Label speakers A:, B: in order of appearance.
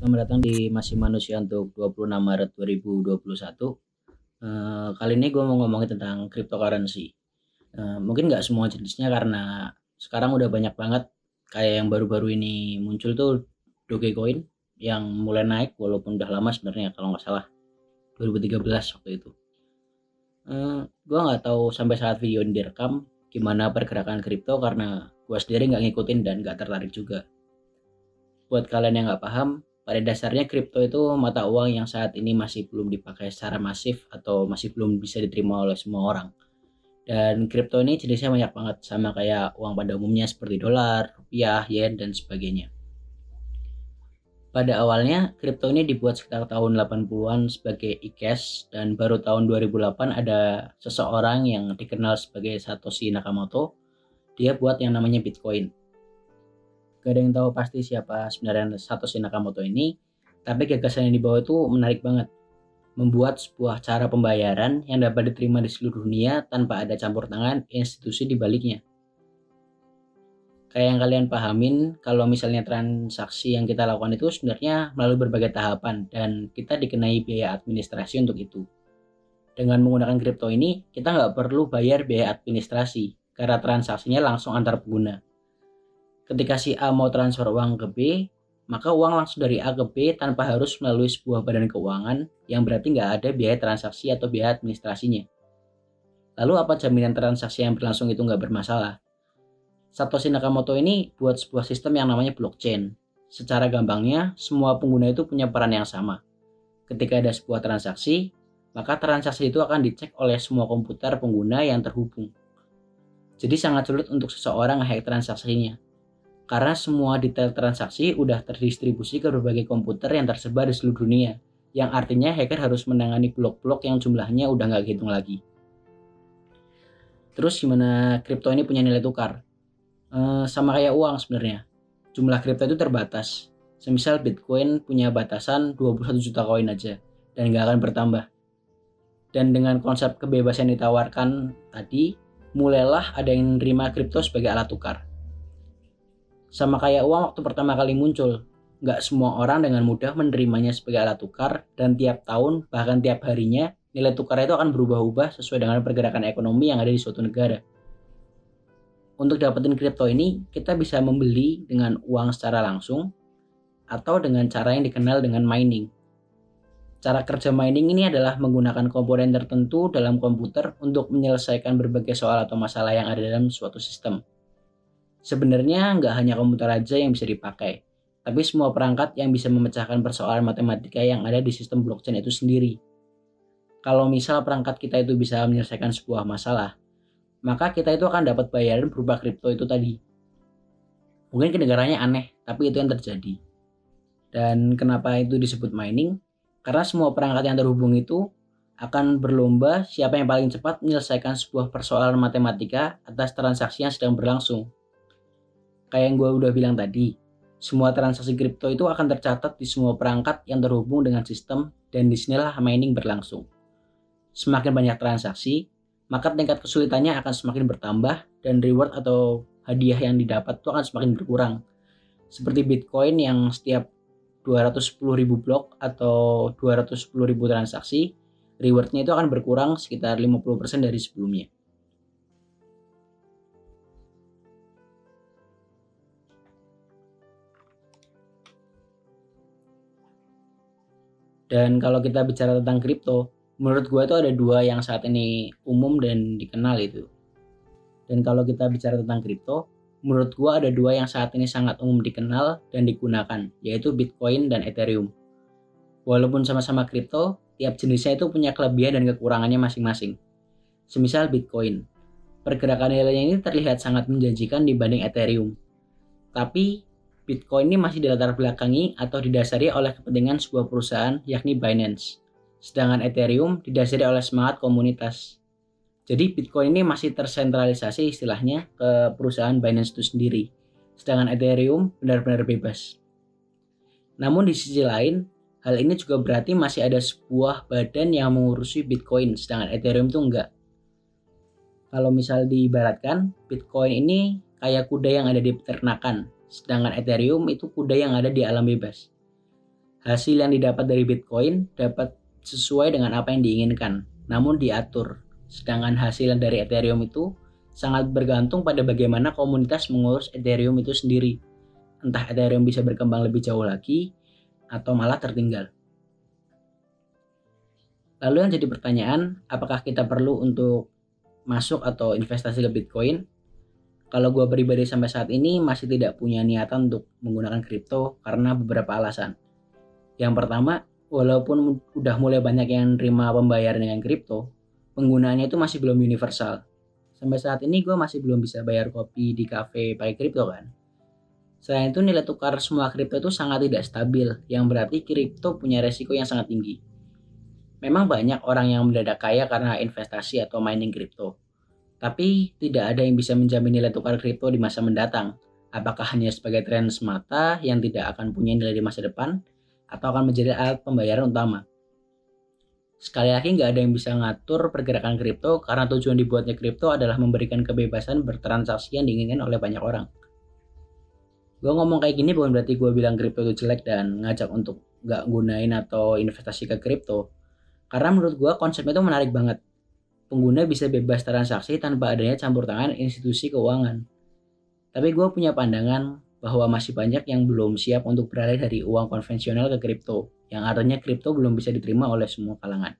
A: Selamat datang di Masih Manusia untuk 26 Maret 2021. Uh, kali ini gue mau ngomongin tentang cryptocurrency. Uh, mungkin nggak semua jenisnya karena sekarang udah banyak banget kayak yang baru-baru ini muncul tuh Dogecoin yang mulai naik walaupun udah lama sebenarnya kalau nggak salah 2013 waktu itu. Uh, gue nggak tahu sampai saat video ini direkam gimana pergerakan kripto karena gue sendiri nggak ngikutin dan nggak tertarik juga. Buat kalian yang nggak paham, pada dasarnya kripto itu mata uang yang saat ini masih belum dipakai secara masif atau masih belum bisa diterima oleh semua orang. Dan kripto ini jenisnya banyak banget sama kayak uang pada umumnya seperti dolar, rupiah, yen, dan sebagainya. Pada awalnya, kripto ini dibuat sekitar tahun 80-an sebagai e-cash dan baru tahun 2008 ada seseorang yang dikenal sebagai Satoshi Nakamoto. Dia buat yang namanya Bitcoin gak ada yang tahu pasti siapa sebenarnya Satoshi Nakamoto ini. Tapi gagasan yang dibawa itu menarik banget. Membuat sebuah cara pembayaran yang dapat diterima di seluruh dunia tanpa ada campur tangan institusi di baliknya. Kayak yang kalian pahamin kalau misalnya transaksi yang kita lakukan itu sebenarnya melalui berbagai tahapan dan kita dikenai biaya administrasi untuk itu. Dengan menggunakan kripto ini kita nggak perlu bayar biaya administrasi karena transaksinya langsung antar pengguna ketika si A mau transfer uang ke B, maka uang langsung dari A ke B tanpa harus melalui sebuah badan keuangan yang berarti nggak ada biaya transaksi atau biaya administrasinya. Lalu apa jaminan transaksi yang berlangsung itu nggak bermasalah? Satoshi Nakamoto ini buat sebuah sistem yang namanya blockchain. Secara gampangnya, semua pengguna itu punya peran yang sama. Ketika ada sebuah transaksi, maka transaksi itu akan dicek oleh semua komputer pengguna yang terhubung. Jadi sangat sulit untuk seseorang ngehack transaksinya karena semua detail transaksi udah terdistribusi ke berbagai komputer yang tersebar di seluruh dunia, yang artinya hacker harus menangani blok-blok yang jumlahnya udah nggak hitung lagi. Terus gimana kripto ini punya nilai tukar? E, sama kayak uang sebenarnya. Jumlah kripto itu terbatas. Semisal Bitcoin punya batasan 21 juta koin aja dan nggak akan bertambah. Dan dengan konsep kebebasan ditawarkan tadi, mulailah ada yang menerima kripto sebagai alat tukar sama kayak uang waktu pertama kali muncul. Nggak semua orang dengan mudah menerimanya sebagai alat tukar dan tiap tahun bahkan tiap harinya nilai tukar itu akan berubah-ubah sesuai dengan pergerakan ekonomi yang ada di suatu negara. Untuk dapetin kripto ini, kita bisa membeli dengan uang secara langsung atau dengan cara yang dikenal dengan mining. Cara kerja mining ini adalah menggunakan komponen tertentu dalam komputer untuk menyelesaikan berbagai soal atau masalah yang ada dalam suatu sistem. Sebenarnya nggak hanya komputer aja yang bisa dipakai, tapi semua perangkat yang bisa memecahkan persoalan matematika yang ada di sistem blockchain itu sendiri. Kalau misal perangkat kita itu bisa menyelesaikan sebuah masalah, maka kita itu akan dapat bayaran berupa kripto itu tadi. Mungkin kedengarannya aneh, tapi itu yang terjadi. Dan kenapa itu disebut mining? Karena semua perangkat yang terhubung itu akan berlomba siapa yang paling cepat menyelesaikan sebuah persoalan matematika atas transaksi yang sedang berlangsung kayak yang gue udah bilang tadi, semua transaksi kripto itu akan tercatat di semua perangkat yang terhubung dengan sistem dan di sinilah mining berlangsung. Semakin banyak transaksi, maka tingkat kesulitannya akan semakin bertambah dan reward atau hadiah yang didapat itu akan semakin berkurang. Seperti Bitcoin yang setiap 210.000 blok atau 210.000 transaksi, rewardnya itu akan berkurang sekitar 50% dari sebelumnya. Dan kalau kita bicara tentang kripto, menurut gue itu ada dua yang saat ini umum dan dikenal itu. Dan kalau kita bicara tentang kripto, menurut gue ada dua yang saat ini sangat umum dikenal dan digunakan, yaitu Bitcoin dan Ethereum. Walaupun sama-sama kripto, tiap jenisnya itu punya kelebihan dan kekurangannya masing-masing. Semisal Bitcoin, pergerakan nilainya ini terlihat sangat menjanjikan dibanding Ethereum. Tapi Bitcoin ini masih dilatar belakangi atau didasari oleh kepentingan sebuah perusahaan yakni Binance. Sedangkan Ethereum didasari oleh semangat komunitas. Jadi Bitcoin ini masih tersentralisasi istilahnya ke perusahaan Binance itu sendiri. Sedangkan Ethereum benar-benar bebas. Namun di sisi lain, hal ini juga berarti masih ada sebuah badan yang mengurusi Bitcoin, sedangkan Ethereum itu enggak. Kalau misal diibaratkan, Bitcoin ini kayak kuda yang ada di peternakan, Sedangkan Ethereum itu kuda yang ada di alam bebas. hasil yang didapat dari Bitcoin dapat sesuai dengan apa yang diinginkan, namun diatur. Sedangkan hasil dari Ethereum itu sangat bergantung pada bagaimana komunitas mengurus Ethereum itu sendiri. Entah Ethereum bisa berkembang lebih jauh lagi atau malah tertinggal. Lalu yang jadi pertanyaan, apakah kita perlu untuk masuk atau investasi ke Bitcoin? Kalau gue pribadi sampai saat ini masih tidak punya niatan untuk menggunakan kripto karena beberapa alasan. Yang pertama, walaupun udah mulai banyak yang terima pembayaran dengan kripto, penggunaannya itu masih belum universal. Sampai saat ini gue masih belum bisa bayar kopi di cafe pakai kripto kan. Selain itu nilai tukar semua kripto itu sangat tidak stabil, yang berarti kripto punya resiko yang sangat tinggi. Memang banyak orang yang mendadak kaya karena investasi atau mining kripto. Tapi tidak ada yang bisa menjamin nilai tukar kripto di masa mendatang. Apakah hanya sebagai tren semata yang tidak akan punya nilai di masa depan atau akan menjadi alat pembayaran utama? Sekali lagi nggak ada yang bisa ngatur pergerakan kripto karena tujuan dibuatnya kripto adalah memberikan kebebasan bertransaksi yang diinginkan oleh banyak orang. Gue ngomong kayak gini bukan berarti gue bilang kripto itu jelek dan ngajak untuk nggak gunain atau investasi ke kripto. Karena menurut gue konsepnya itu menarik banget. Pengguna bisa bebas transaksi tanpa adanya campur tangan institusi keuangan. Tapi gue punya pandangan bahwa masih banyak yang belum siap untuk beralih dari uang konvensional ke kripto, yang artinya kripto belum bisa diterima oleh semua kalangan.